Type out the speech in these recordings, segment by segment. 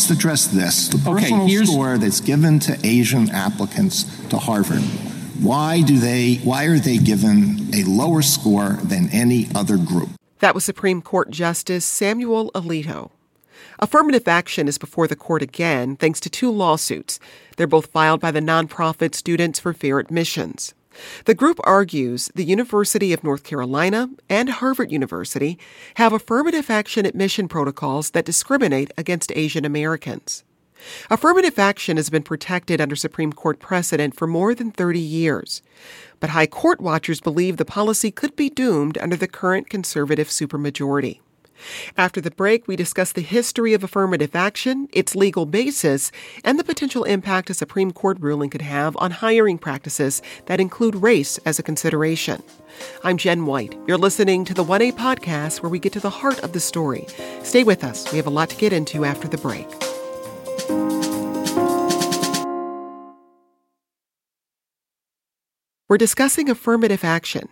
just address this. The personal okay, score that's given to Asian applicants to Harvard. Why do they why are they given a lower score than any other group? That was Supreme Court Justice Samuel Alito. Affirmative action is before the court again thanks to two lawsuits. They're both filed by the nonprofit Students for Fair Admissions. The group argues the University of North Carolina and Harvard University have affirmative action admission protocols that discriminate against Asian Americans. Affirmative action has been protected under Supreme Court precedent for more than 30 years. But High Court watchers believe the policy could be doomed under the current conservative supermajority. After the break, we discuss the history of affirmative action, its legal basis, and the potential impact a Supreme Court ruling could have on hiring practices that include race as a consideration. I'm Jen White. You're listening to the 1A podcast where we get to the heart of the story. Stay with us. We have a lot to get into after the break. We're discussing affirmative action.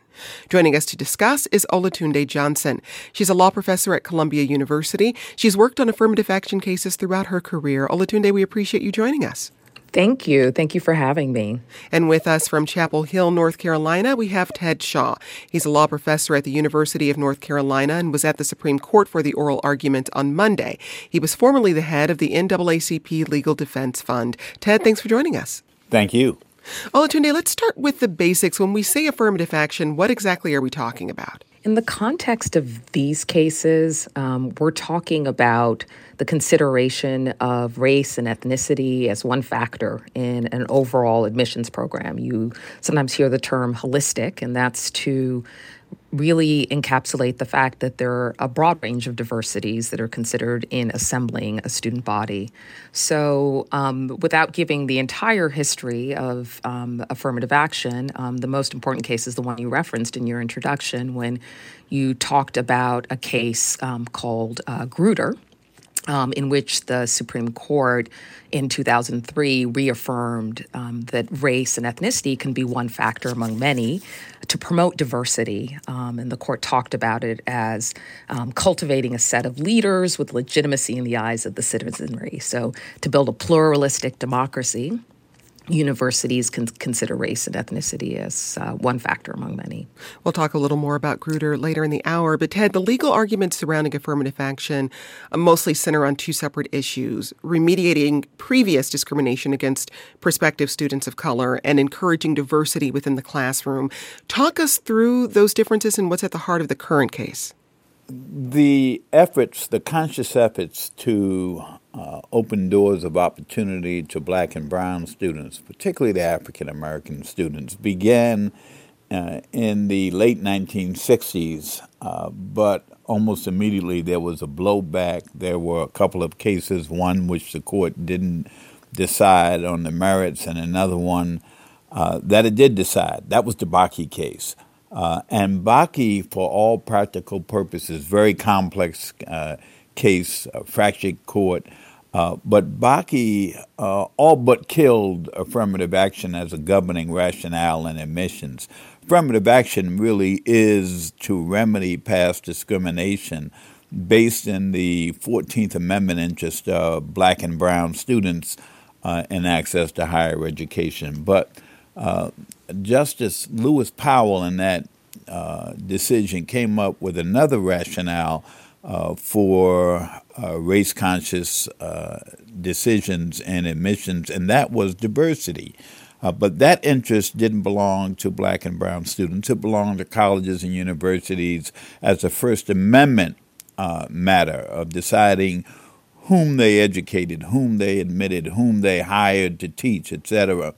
Joining us to discuss is Olatunde Johnson. She's a law professor at Columbia University. She's worked on affirmative action cases throughout her career. Olatunde, we appreciate you joining us. Thank you. Thank you for having me. And with us from Chapel Hill, North Carolina, we have Ted Shaw. He's a law professor at the University of North Carolina and was at the Supreme Court for the oral argument on Monday. He was formerly the head of the NAACP Legal Defense Fund. Ted, thanks for joining us. Thank you. Olatunde, let's start with the basics. When we say affirmative action, what exactly are we talking about? In the context of these cases, um, we're talking about the consideration of race and ethnicity as one factor in an overall admissions program. You sometimes hear the term holistic, and that's to really encapsulate the fact that there are a broad range of diversities that are considered in assembling a student body. So, um, without giving the entire history of um, affirmative action, um, the most important case is the one you referenced in your introduction when you talked about a case um, called uh, Grutter um, in which the Supreme Court in 2003 reaffirmed um, that race and ethnicity can be one factor among many to promote diversity. Um, and the court talked about it as um, cultivating a set of leaders with legitimacy in the eyes of the citizenry. So, to build a pluralistic democracy universities can consider race and ethnicity as uh, one factor among many. We'll talk a little more about Grutter later in the hour. But Ted, the legal arguments surrounding affirmative action uh, mostly center on two separate issues remediating previous discrimination against prospective students of color and encouraging diversity within the classroom. Talk us through those differences and what's at the heart of the current case. The efforts, the conscious efforts to uh, open doors of opportunity to black and brown students, particularly the African American students, began uh, in the late 1960s, uh, but almost immediately there was a blowback. There were a couple of cases, one which the court didn't decide on the merits, and another one uh, that it did decide. That was the Bakke case. Uh, and Bakke, for all practical purposes, very complex uh, case, fractured court. Uh, but Bakke uh, all but killed affirmative action as a governing rationale in admissions. Affirmative action really is to remedy past discrimination based in the 14th Amendment interest of black and brown students uh, in access to higher education. But uh, Justice Lewis Powell in that uh, decision came up with another rationale uh, for uh, race conscious uh, decisions and admissions, and that was diversity. Uh, but that interest didn't belong to black and brown students. It belonged to colleges and universities as a First Amendment matter of deciding whom they educated, whom they admitted, whom they hired to teach, etc.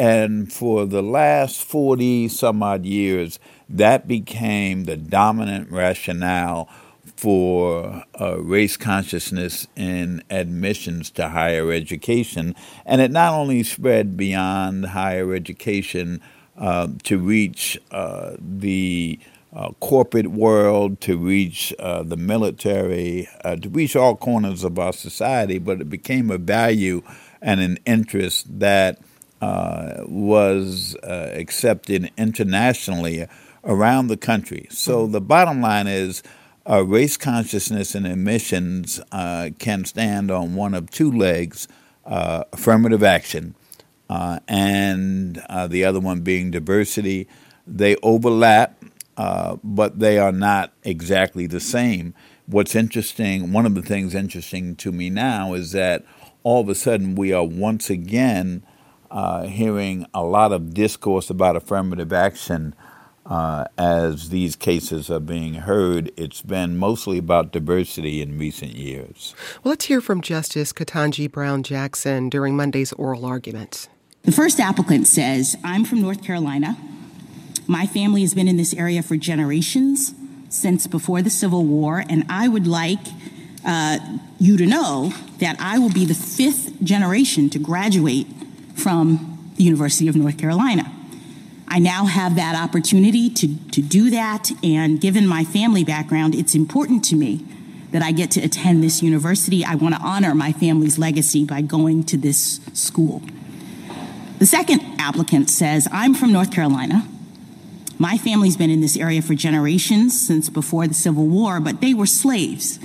And for the last 40 some odd years, that became the dominant rationale for uh, race consciousness in admissions to higher education. And it not only spread beyond higher education uh, to reach uh, the uh, corporate world, to reach uh, the military, uh, to reach all corners of our society, but it became a value and an interest that was accepted internationally around the country. So mm-hmm. the bottom line is uh, race consciousness and admissions uh, can stand on one of two legs uh, affirmative action, uh, and uh, the other one being diversity. They overlap, uh, but they are not exactly the same. What's interesting, one of the things interesting to me now is that all of a sudden we are once again hearing a lot of discourse about affirmative action uh, as these cases are being heard, it's been mostly about diversity in recent years. Well, let's hear from Justice Ketanji Brown Jackson during Monday's oral arguments. The first applicant says, I'm from North Carolina. My family has been in this area for generations, since before the Civil War, and I would like uh, you to know that I will be the fifth generation to graduate from the University of North Carolina. I now have that opportunity to, to do that. And given my family background, it's important to me that I get to attend this university. I want to honor my family's legacy by going to this school. The second applicant says, I'm from North Carolina. My family's been in this area for generations since before the Civil War, but they were slaves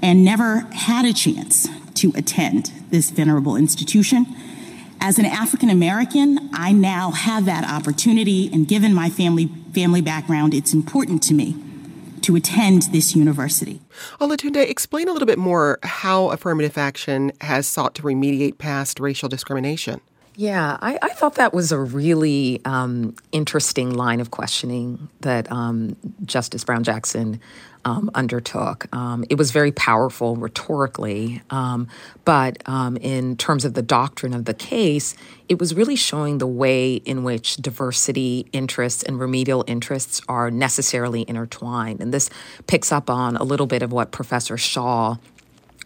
and never had a chance to attend this venerable institution. As an African American, I now have that opportunity, and given my family family background, it's important to me to attend this university. Olatunde, explain a little bit more how affirmative action has sought to remediate past racial discrimination. Yeah, I, I, thought that was a really um, interesting line of questioning that um, Justice Brown Jackson um, undertook. Um, it was very powerful rhetorically, um, but um, in terms of the doctrine of the case, it was really showing the way in which diversity interests and remedial interests are necessarily intertwined. And this picks up on a little bit of what Professor Shaw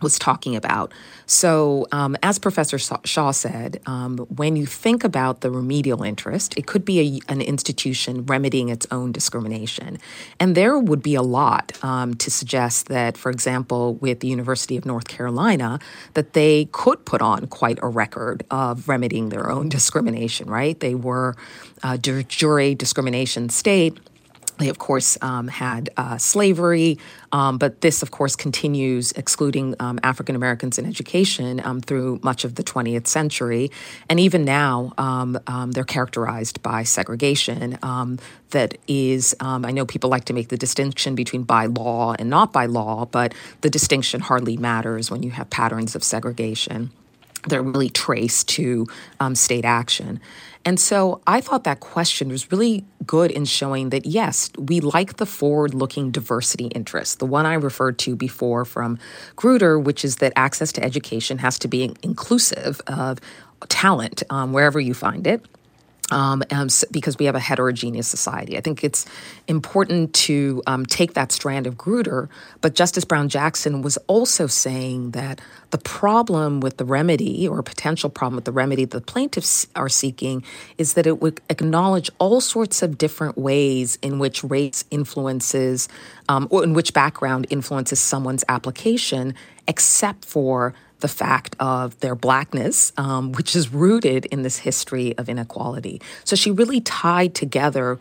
was talking about. So, um, as Professor Shaw said, um, when you think about the remedial interest, it could be a, an institution remedying its own discrimination. And there would be a lot um, to suggest that, for example, with the University of North Carolina, that they could put on quite a record of remedying their own discrimination, right? They were a de jure discrimination state they, of course, um, had uh, slavery, um, but this, of course, continues excluding um, African Americans in education um, through much of the 20th century. And even now, um, um, they're characterized by segregation that is, I know people like to make the distinction between by law and not by law, but the distinction hardly matters when you have patterns of segregation that are really traced to state action. And so I thought that question was really good in showing that, yes, we like the forward looking diversity interest, the one I referred to before from Grutter, which is that access to education has to be inclusive of talent um, wherever you find it um, because we have a heterogeneous society. I think it's important to um, take that strand of Grutter, but Justice Brown Jackson was also saying that the problem with the remedy, or potential problem with the remedy the plaintiffs are seeking, is that it would acknowledge all sorts of different ways in which race influences, um, or in which background influences someone's application, except for the fact of their blackness, um, which is rooted in this history of inequality. So she really tied together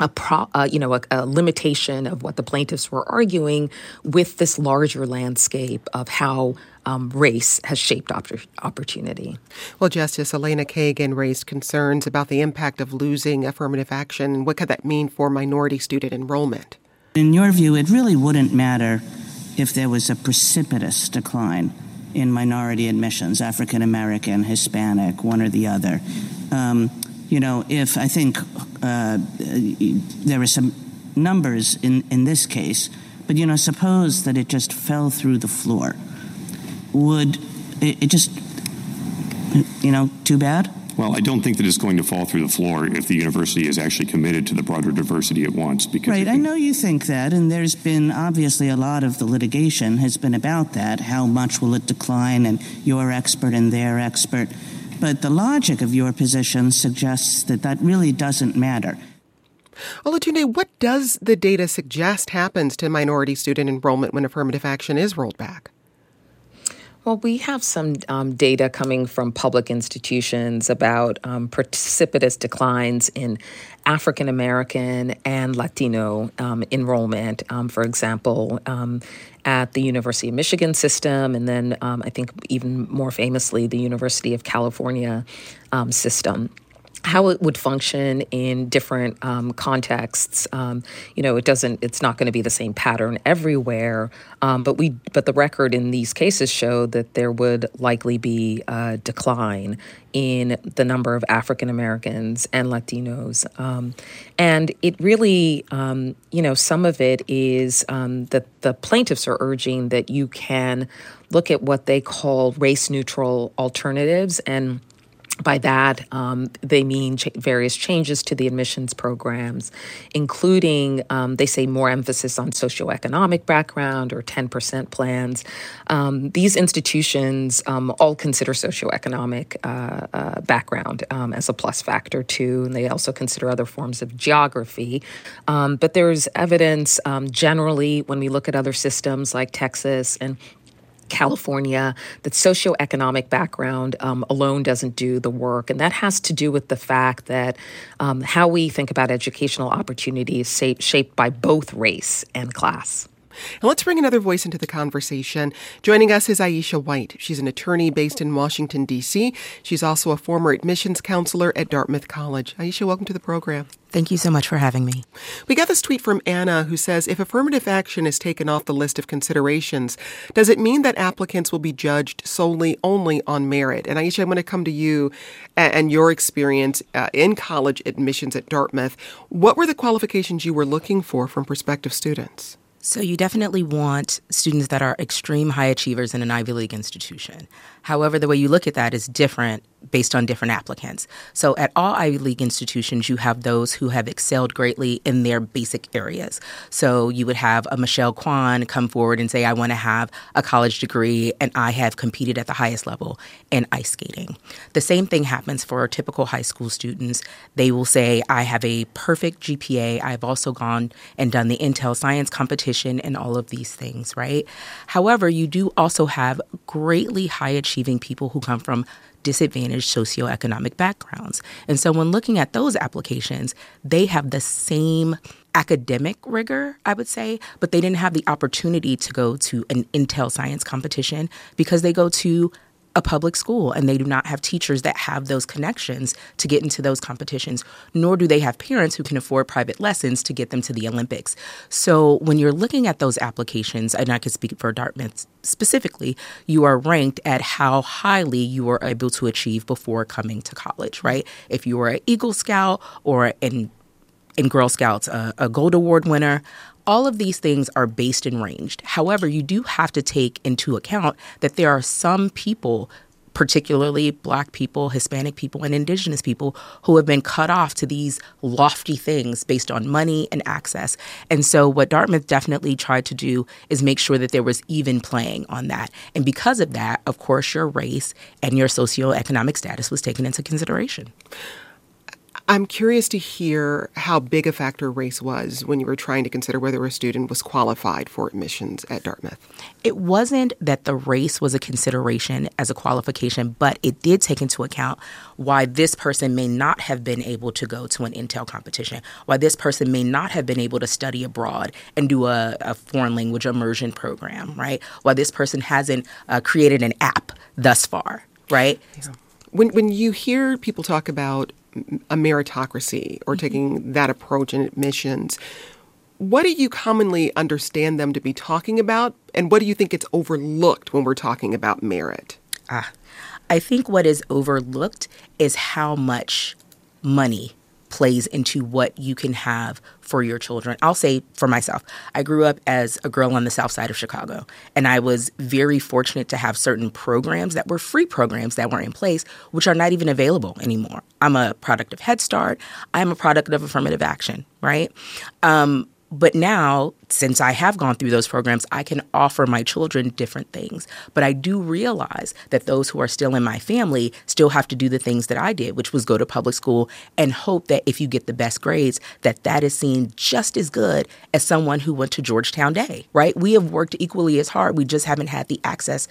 a pro, uh, you know a, a, limitation of what the plaintiffs were arguing with this larger landscape of how um, race has shaped opportunity. Well, Justice Elena Kagan raised concerns about the impact of losing affirmative action. What could that mean for minority student enrollment? In your view, it really wouldn't matter if there was a precipitous decline in minority admissions, African American, Hispanic, one or the other. Um, you know, if I think uh, there are some numbers in, in this case, but you know, suppose that it just fell through the floor. Would it, it just, you know, too bad? Well, I don't think that it's going to fall through the floor if the university is actually committed to the broader diversity it wants. Because right, I know you think that, and there's been obviously a lot of the litigation has been about that. How much will it decline? And you're expert and they're expert. But the logic of your position suggests that that really doesn't matter. Olatunde, what does the data suggest happens to minority student enrollment when affirmative action is rolled back? Well, we have some um, data coming from public institutions about um, precipitous declines in African American and Latino um, enrollment. Um, for example, um, at the University of Michigan system, and then um, I think even more famously, the University of California system how it would function in different um, contexts. Um, you know, it doesn't. It's not going to be the same pattern everywhere. Um, but we, but the record in these cases showed that there would likely be a decline in the number of African Americans and Latinos, um, and it really, um, you know, some of it is um, that the plaintiffs are urging that you can look at what they call race neutral alternatives and by that, um, they mean ch- various changes to the admissions programs, including, um, they say, more emphasis on socioeconomic background or 10% plans. Um, these institutions um, all consider socioeconomic uh, uh, background um, as a plus factor, too, and they also consider other forms of geography. Um, but there's evidence generally when we look at other systems like Texas and California, that socioeconomic background um, alone doesn't do the work. And that has to do with the fact that um, how we think about educational opportunities is shaped by both race and class. And let's bring another voice into the conversation. Joining us is Aisha White. She's an attorney based in Washington, D.C. She's also a former admissions counselor at Dartmouth College. Aisha, welcome to the program. Thank you so much for having me. We got this tweet from Anna who says If affirmative action is taken off the list of considerations, does it mean that applicants will be judged solely only on merit? And Aisha, I'm going to come to you and your experience uh, in college admissions at Dartmouth. What were the qualifications you were looking for from prospective students? So, you definitely want students that are extreme high achievers in an Ivy League institution. However, the way you look at that is different based on different applicants. So, at all Ivy League institutions, you have those who have excelled greatly in their basic areas. So, you would have a Michelle Kwan come forward and say, I want to have a college degree and I have competed at the highest level in ice skating. The same thing happens for typical high school students. They will say, I have a perfect GPA. I've also gone and done the Intel science competition and all of these things, right? However, you do also have greatly high people who come from disadvantaged socioeconomic backgrounds. And so when looking at those applications, they have the same academic rigor, I would say, but they didn't have the opportunity to go to an Intel science competition because they go to a public school and they do not have teachers that have those connections to get into those competitions, nor do they have parents who can afford private lessons to get them to the Olympics. So when you're looking at those applications, and I can speak for Dartmouth specifically, you are ranked at how highly you are able to achieve before coming to college, right? If you are an Eagle Scout or in in Girl Scouts, a, a Gold Award winner, all of these things are based and ranged. However, you do have to take into account that there are some people particularly black people, Hispanic people, and indigenous people who have been cut off to these lofty things based on money and access. And so, what Dartmouth definitely tried to do is make sure that there was even playing on that. And because of that, of course, your race and your socioeconomic status was taken into consideration. I'm curious to hear how big a factor race was when you were trying to consider whether a student was qualified for admissions at Dartmouth. It wasn't that the race was a consideration as a qualification, but it did take into account why this person may not have been able to go to an Intel competition, why this person may not have been able to study abroad and do a, a foreign language immersion program, right? Why this person hasn't uh, created an app thus far, right? Yeah. When, when you hear people talk about a meritocracy or mm-hmm. taking that approach in admissions. What do you commonly understand them to be talking about, and what do you think gets overlooked when we're talking about merit? Ah, I think what is overlooked is how much money plays into what you can have for your children. I'll say for myself, I grew up as a girl on the south side of Chicago, and I was very fortunate to have certain programs that were free programs that were in place, which are not even available anymore. I'm a product of Head Start, I'm a product of affirmative action, right? Um, but now, since I have gone through those programs, I can offer my children different things. But I do realize that those who are still in my family still have to do the things that I did, which was go to public school and hope that if you get the best grades, that that is seen just as good as someone who went to Georgetown Day, right? We have worked equally as hard. We just haven't had the access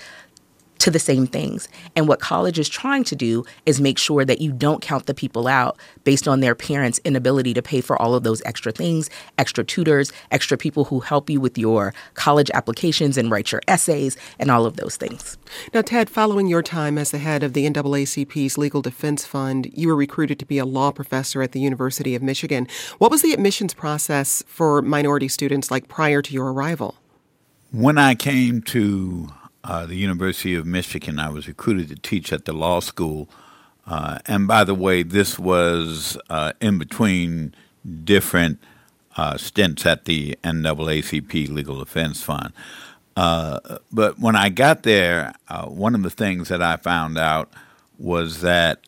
to the same things. And what college is trying to do is make sure that you don't count the people out based on their parents' inability to pay for all of those extra things, extra tutors, extra people who help you with your college applications and write your essays and all of those things. Now, Ted, following your time as the head of the NAACP's Legal Defense Fund, you were recruited to be a law professor at the University of Michigan. What was the admissions process for minority students like prior to your arrival? When I came to uh, the University of Michigan. I was recruited to teach at the law school. Uh, and by the way, this was uh, in between different uh, stints at the NAACP Legal Defense Fund. Uh, but when I got there, uh, one of the things that I found out was that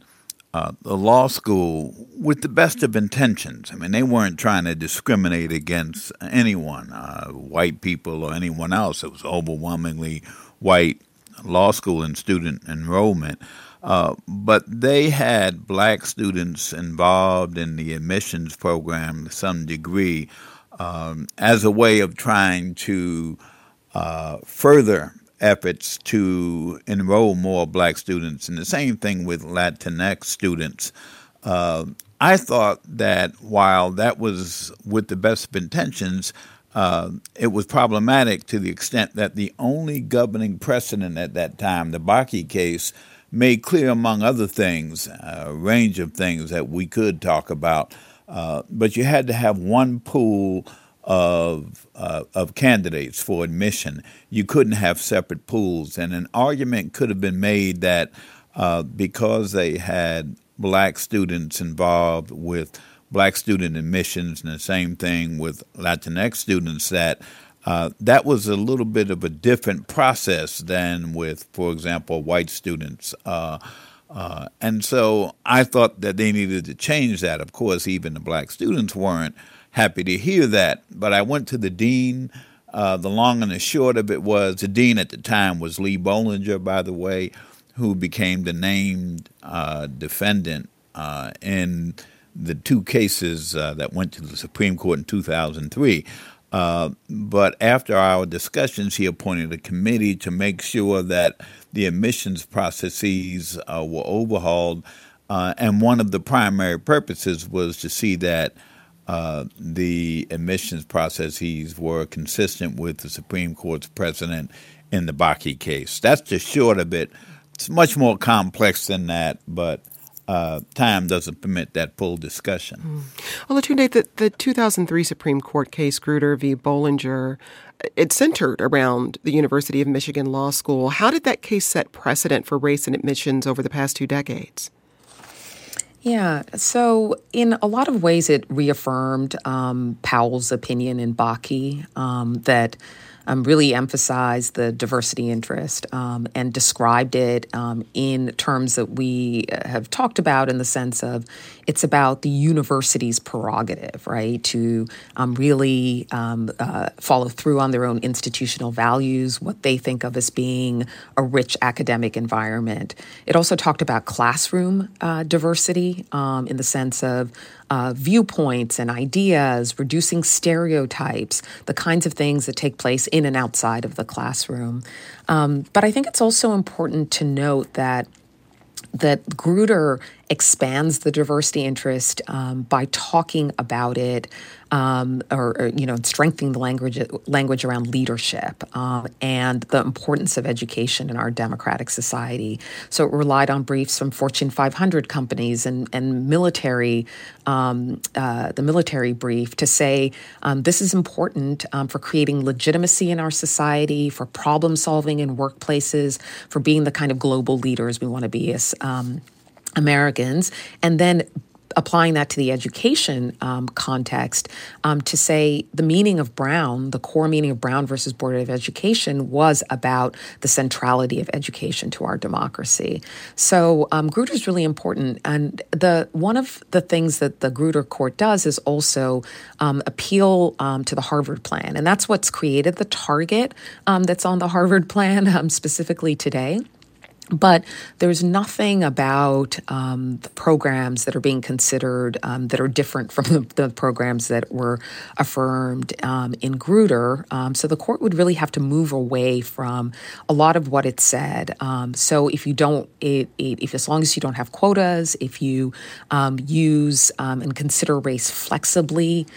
the law school, with the best of intentions, I mean, they weren't trying to discriminate against anyone, white people or anyone else. It was overwhelmingly white law school and student enrollment. Uh, but they had black students involved in the admissions program to some degree um, as a way of trying to uh, further efforts to enroll more black students. And the same thing with Latinx students. Uh, I thought that while that was with the best of intentions, uh, it was problematic to the extent that the only governing precedent at that time, the Bakke case, made clear, among other things, a range of things that we could talk about. Uh, but you had to have one pool of uh, of candidates for admission. You couldn't have separate pools, and an argument could have been made that uh, because they had black students involved with black student admissions, and the same thing with Latinx students, that uh, that was a little bit of a different process than with, for example, white students. Uh, uh, and so I thought that they needed to change that. Of course, even the black students weren't happy to hear that. But I went to the dean. Uh, the long and the short of it was the dean at the time was Lee Bollinger, by the way, who became the named uh, defendant uh, in the two cases uh, that went to the Supreme Court in 2003. Uh, but after our discussions, he appointed a committee to make sure that the admissions processes uh, were overhauled. Uh, and one of the primary purposes was to see that uh, the admissions processes were consistent with the Supreme Court's precedent in the Bakke case. That's the short of it. It's much more complex than that, but uh, time doesn't permit that full discussion. Mm. Well, Olatunde, the, the 2003 Supreme Court case, Grutter v. Bollinger, it centered around the University of Michigan Law School. How did that case set precedent for race and admissions over the past two decades? Yeah, so in a lot of ways, it reaffirmed um, Powell's opinion in Bakke um, that um, really emphasized the diversity interest um, and described it um, in terms that we uh, have talked about in the sense of it's about the university's prerogative, right, to um, really um, uh, follow through on their own institutional values, what they think of as being a rich academic environment. It also talked about classroom uh, diversity in the sense of uh, viewpoints and ideas, reducing stereotypes, the kinds of things that take place in and outside of the classroom. Um, but I think it's also important to note that that Grutter expands the diversity interest um, by talking about it um, or, or, you know strengthening the language language around leadership um, and the importance of education in our democratic society. So it relied on briefs from Fortune 500 companies and and military um, uh, the military brief to say um, this is important um, for creating legitimacy in our society, for problem solving in workplaces, for being the kind of global leaders we want to be as Americans, and then applying that to the education um, context um, to say the meaning of Brown, the core meaning of Brown versus Board of Education was about the centrality of education to our democracy. So um, Grutter is really important, and the one of the things that the Grutter Court does is also um, appeal um, to the Harvard Plan, and that's what's created the target um, that's on the Harvard Plan specifically today. But there's nothing about um, the programs that are being considered um, that are different from the, the, programs that were affirmed um, in Grutter. Um, so the court would really have to move away from a lot of what it said. Um, so if you don't, it, it, if as long as you don't have quotas, if you um, use and consider race flexibly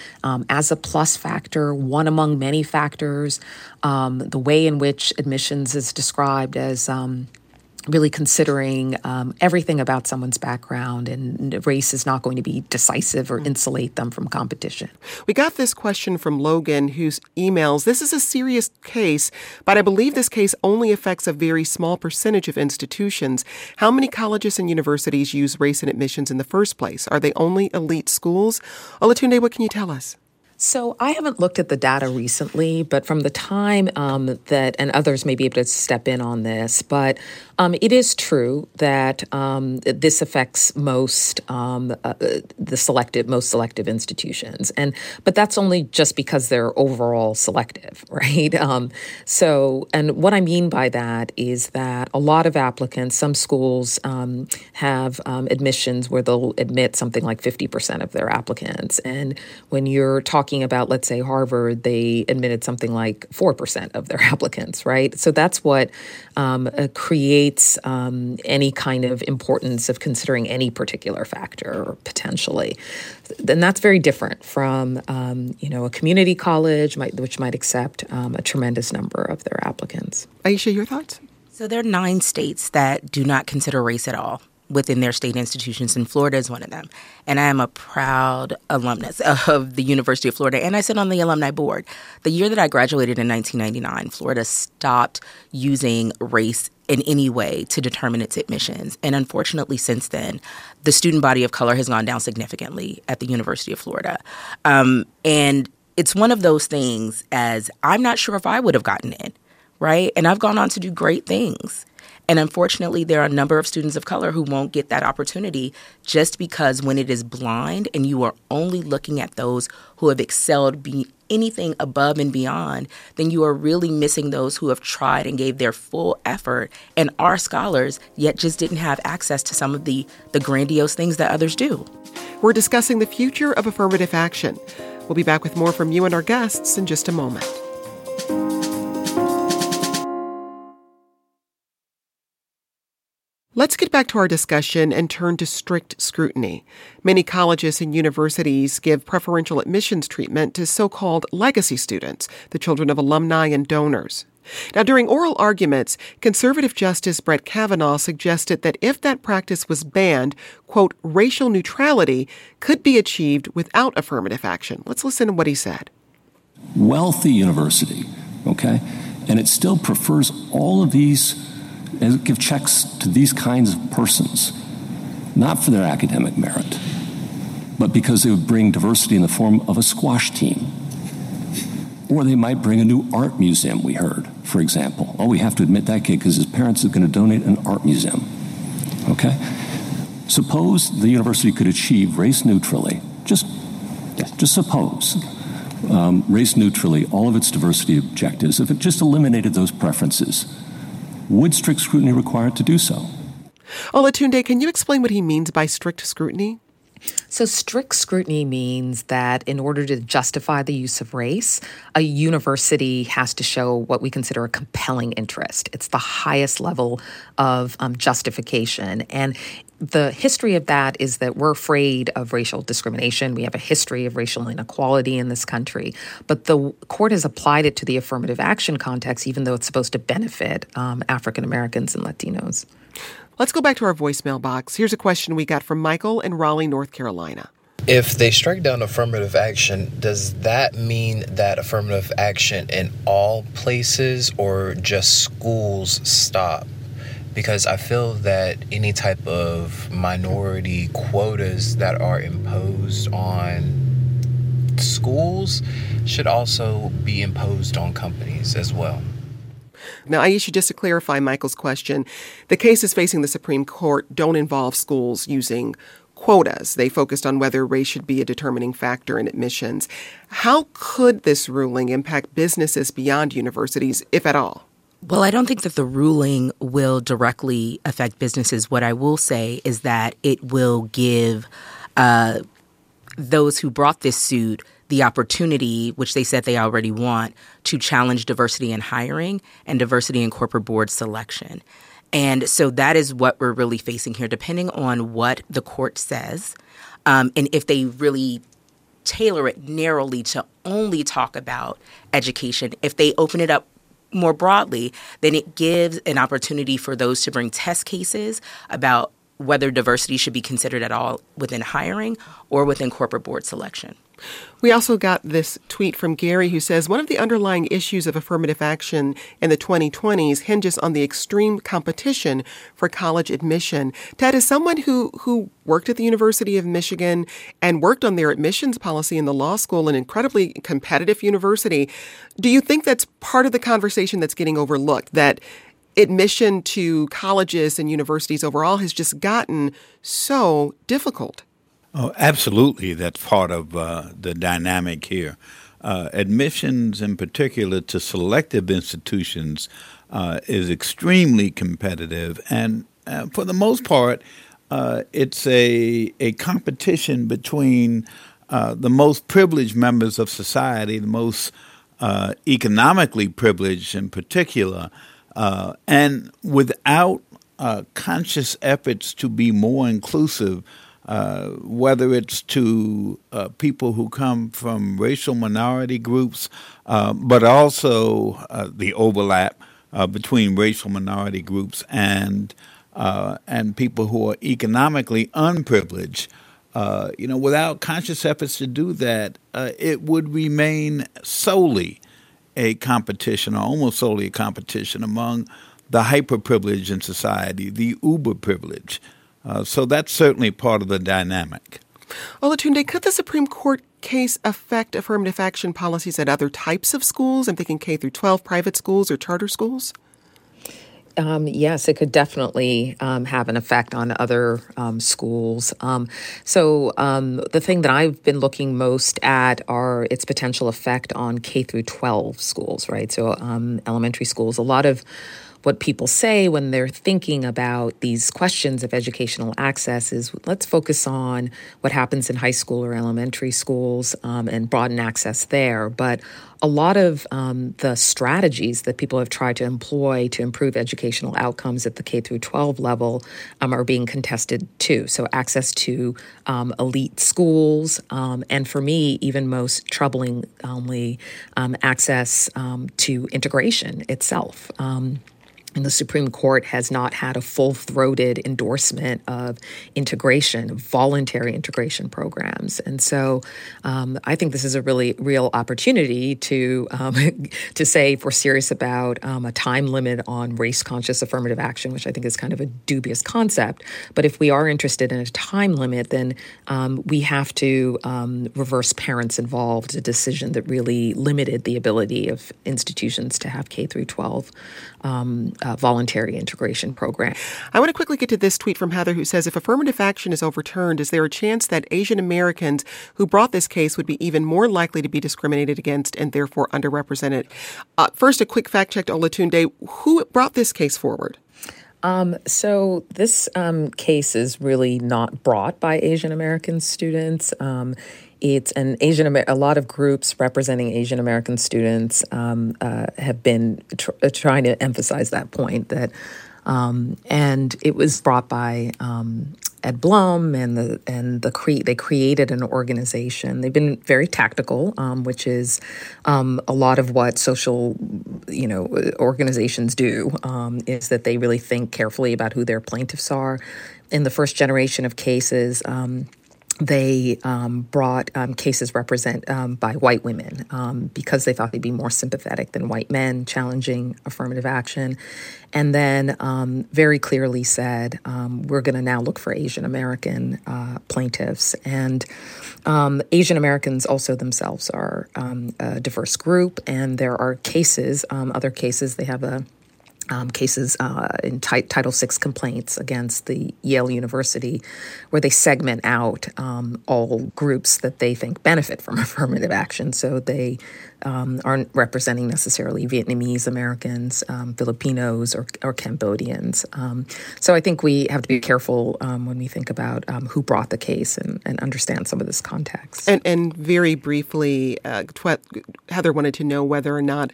as a plus factor, one among many factors, the way in which admissions is described as really considering um, everything about someone's background, and race is not going to be decisive or insulate them from competition. We got this question from Logan, whose emails This is a serious case, but I believe this case only affects a very small percentage of institutions. How many colleges and universities use race in admissions in the first place? Are they only elite schools? Olatunde, what can you tell us? So I haven't looked at the data recently, but from the time um, that, and others may be able to step in on this, but um, it is true that um, this affects most um, uh, the selective, most selective institutions, and but that's only just because they're overall selective, right? Um, so, and what I mean by that is that a lot of applicants, some schools um, have admissions where they'll admit something like fifty percent of their applicants, and when you're talking about, let's say, Harvard, they admitted something like 4% of their applicants, right? So that's what um, creates um, any kind of importance of considering any particular factor potentially. And that's very different from, um, you know, a community college, might, which might accept um, a tremendous number of their applicants. Aisha, your thoughts? So there are nine states that do not consider race at all within their state institutions, and Florida is one of them. And I am a proud alumnus of the University of Florida, and I sit on the alumni board. The year that I graduated in 1999, Florida stopped using race in any way to determine its admissions. And unfortunately, since then, the student body of color has gone down significantly at the University of Florida. Um, and it's one of those things as I'm not sure if I would have gotten in, right? And I've gone on to do great things. And unfortunately, there are a number of students of color who won't get that opportunity just because when it is blind and you are only looking at those who have excelled be anything above and beyond, then you are really missing those who have tried and gave their full effort and are scholars, yet just didn't have access to some of the, the grandiose things that others do. We're discussing the future of affirmative action. We'll be back with more from you and our guests in just a moment. Let's get back to our discussion and turn to strict scrutiny. Many colleges and universities give preferential admissions treatment to so called legacy students, the children of alumni and donors. Now, during oral arguments, conservative Justice Brett Kavanaugh suggested that if that practice was banned, quote, racial neutrality could be achieved without affirmative action. Let's listen to what he said. Wealthy university, okay? And it still prefers all of these give checks to these kinds of persons, not for their academic merit, but because they would bring diversity in the form of a squash team. Or they might bring a new art museum, we heard, for example. Oh, we have to admit that kid because his parents are going to donate an art museum. Okay? Suppose the university could achieve race neutrally, just, just suppose, um, race neutrally all of its diversity objectives if it just eliminated those preferences would strict scrutiny require it to do so? Olatunde, can you explain what he means by strict scrutiny? So, strict scrutiny means that in order to justify the use of race, a university has to show what we consider a compelling interest. It's the highest level of um, justification. And the history of that is that we're afraid of racial discrimination. We have a history of racial inequality in this country. But the court has applied it to the affirmative action context, even though it's supposed to benefit um, African Americans and Latinos. Let's go back to our voicemail box. Here's a question we got from Michael in Raleigh, North Carolina. If they strike down affirmative action, does that mean that affirmative action in all places or just schools stop? Because I feel that any type of minority quotas that are imposed on schools should also be imposed on companies as well. Now, Aisha, just to clarify Michael's question, the cases facing the Supreme Court don't involve schools using quotas. They focused on whether race should be a determining factor in admissions. How could this ruling impact businesses beyond universities, if at all? Well, I don't think that the ruling will directly affect businesses. What I will say is that it will give uh, those who brought this suit the opportunity, which they said they already want, to challenge diversity in hiring and diversity in corporate board selection. And so that is what we're really facing here, depending on what the court says. Um, and if they really tailor it narrowly to only talk about education, if they open it up more broadly, then it gives an opportunity for those to bring test cases about whether diversity should be considered at all within hiring or within corporate board selection. We also got this tweet from Gary who says one of the underlying issues of affirmative action in the 2020s hinges on the extreme competition for college admission. Ted, as someone who, who worked at the University of Michigan and worked on their admissions policy in the law school, an incredibly competitive university, do you think that's part of the conversation that's getting overlooked? That admission to colleges and universities overall has just gotten so difficult? Oh, absolutely. That's part of uh, the dynamic here. Uh, admissions, in particular to selective institutions, uh, is extremely competitive, and uh, for the most part, uh, it's a a competition between uh, the most privileged members of society, the most economically privileged, in particular, and without conscious efforts to be more inclusive uh, whether it's to uh, people who come from racial minority groups, uh, but also uh, the overlap uh, between racial minority groups and and people who are economically unprivileged. you know, without conscious efforts to do that, it would remain solely a competition, or almost solely a competition among the hyper privileged in society, the uber privileged. Uh, so that's certainly part of the dynamic. Olatunde, could the Supreme Court case affect affirmative action policies at other types of schools? I'm thinking K through 12 private schools or charter schools. Um, yes, it could definitely um, have an effect on other um, schools. Um, so um, the thing that I've been looking most at are its potential effect on K through 12 schools, right? So um, elementary schools. A lot of what people say when they're thinking about these questions of educational access is let's focus on what happens in high school or elementary schools um, and broaden access there. But a lot of um, the strategies that people have tried to employ to improve educational outcomes at the K through 12 level um, are being contested too. So access to um, elite schools, um, and for me, even most troublingly, um, access um, to integration itself. And the Supreme Court has not had a full throated endorsement of integration, voluntary integration programs. And so um, I think this is a really real opportunity to, um, to say if we're serious about um, a time limit on race conscious affirmative action, which I think is kind of a dubious concept. But if we are interested in a time limit, then um, we have to um, reverse parents involved, a decision that really limited the ability of institutions to have K through 12 um, uh, voluntary integration program. I want to quickly get to this tweet from Heather who says If affirmative action is overturned, is there a chance that Asian Americans who brought this case would be even more likely to be discriminated against and therefore underrepresented? Uh, first, a quick fact check, Olatunde. Who brought this case forward? Um, so this um, case is really not brought by Asian American students. Um, it's an Asian Amer- a lot of groups representing Asian American students um, uh, have been tr- uh, trying to emphasize that point that um, and it was brought by um, Ed Blum and the and the cre- they created an organization. They've been very tactical, um, which is um, a lot of what social you know organizations do. Um, is that they really think carefully about who their plaintiffs are. In the first generation of cases um, they um, brought um, cases represent um, by white women um, because they thought they'd be more sympathetic than white men challenging affirmative action, and then um, very clearly said um, we're going to now look for Asian American uh, plaintiffs and. Asian Americans also themselves are a diverse group, and there are cases, other cases. They have a um, cases uh, in t- Title VI complaints against the Yale University, where they segment out um, all groups that they think benefit from affirmative action. So they um, aren't representing necessarily Vietnamese Americans, um, Filipinos, or, or Cambodians. Um, so I think we have to be careful um, when we think about who brought the case and, and, understand some of this context. And, and very briefly, uh, Heather wanted to know whether or not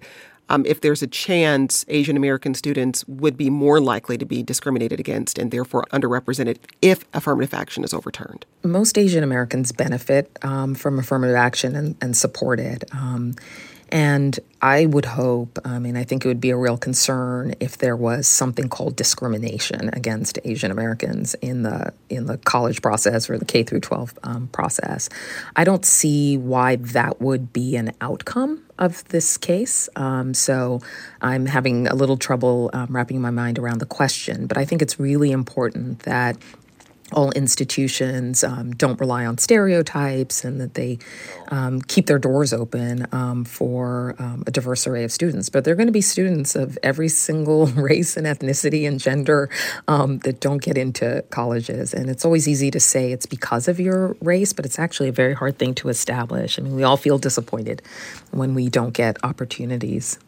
um, if there's a chance Asian American students would be more likely to be discriminated against and therefore underrepresented if affirmative action is overturned. Most Asian Americans benefit um, from affirmative action and, and support it. Um, and I would hope, I mean, I think it would be a real concern if there was something called discrimination against Asian Americans in the in the college process or the K through 12 um, process. I don't see why that would be an outcome of this case. Um, so I'm having a little trouble um, wrapping my mind around the question. But I think it's really important that all institutions um, don't rely on stereotypes and that they um, keep their doors open um, for um, a diverse array of students. But there are going to be students of every single race and ethnicity and gender um, that don't get into colleges. And it's always easy to say it's because of your race, but it's actually a very hard thing to establish. I mean, we all feel disappointed when we don't get opportunities.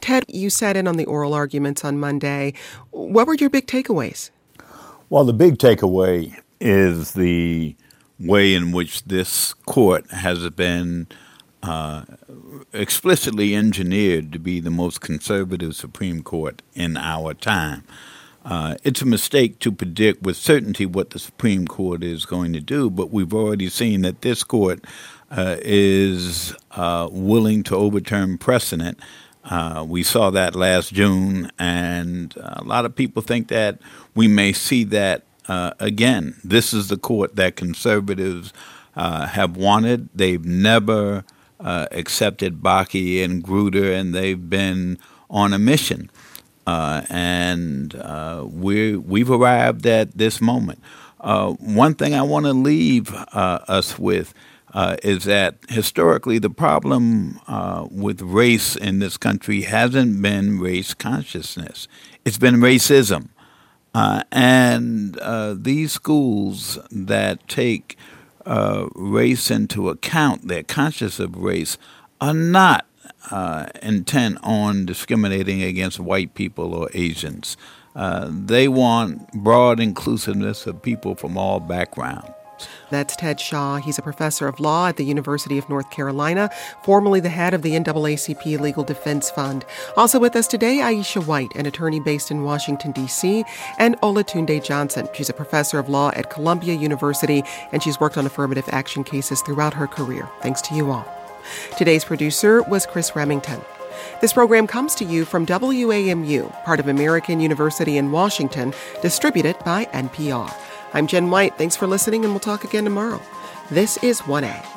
Ted, you sat in on the oral arguments on Monday. What were your big takeaways? Well, the big takeaway is the way in which this court has been uh, explicitly engineered to be the most conservative Supreme Court in our time. Uh, it's a mistake to predict with certainty what the Supreme Court is going to do, but we've already seen that this court uh, is uh, willing to overturn precedent uh, we saw that last June, and a lot of people think that we may see that uh, again. This is the court that conservatives uh, have wanted. They've never uh, accepted Bakke and Grutter, and they've been on a mission. Uh, and uh, we we've arrived at this moment. one thing I want to leave us with uh, is that historically the problem uh, with race in this country hasn't been race consciousness, it's been racism. Uh, and uh, these schools that take uh, race into account, they're conscious of race, are not uh, intent on discriminating against white people or Asians. they want broad inclusiveness of people from all backgrounds. That's Ted Shaw. He's a professor of law at the University of North Carolina, formerly the head of the NAACP Legal Defense Fund. Also with us today, Aisha White, an attorney based in Washington, D.C., and Olatunde Johnson. She's a professor of law at Columbia University, and she's worked on affirmative action cases throughout her career. Thanks to you all. Today's producer was Chris Remington. This program comes to you from WAMU, part of American University in Washington, distributed by NPR. I'm Jen White. Thanks for listening, and we'll talk again tomorrow. This is 1A.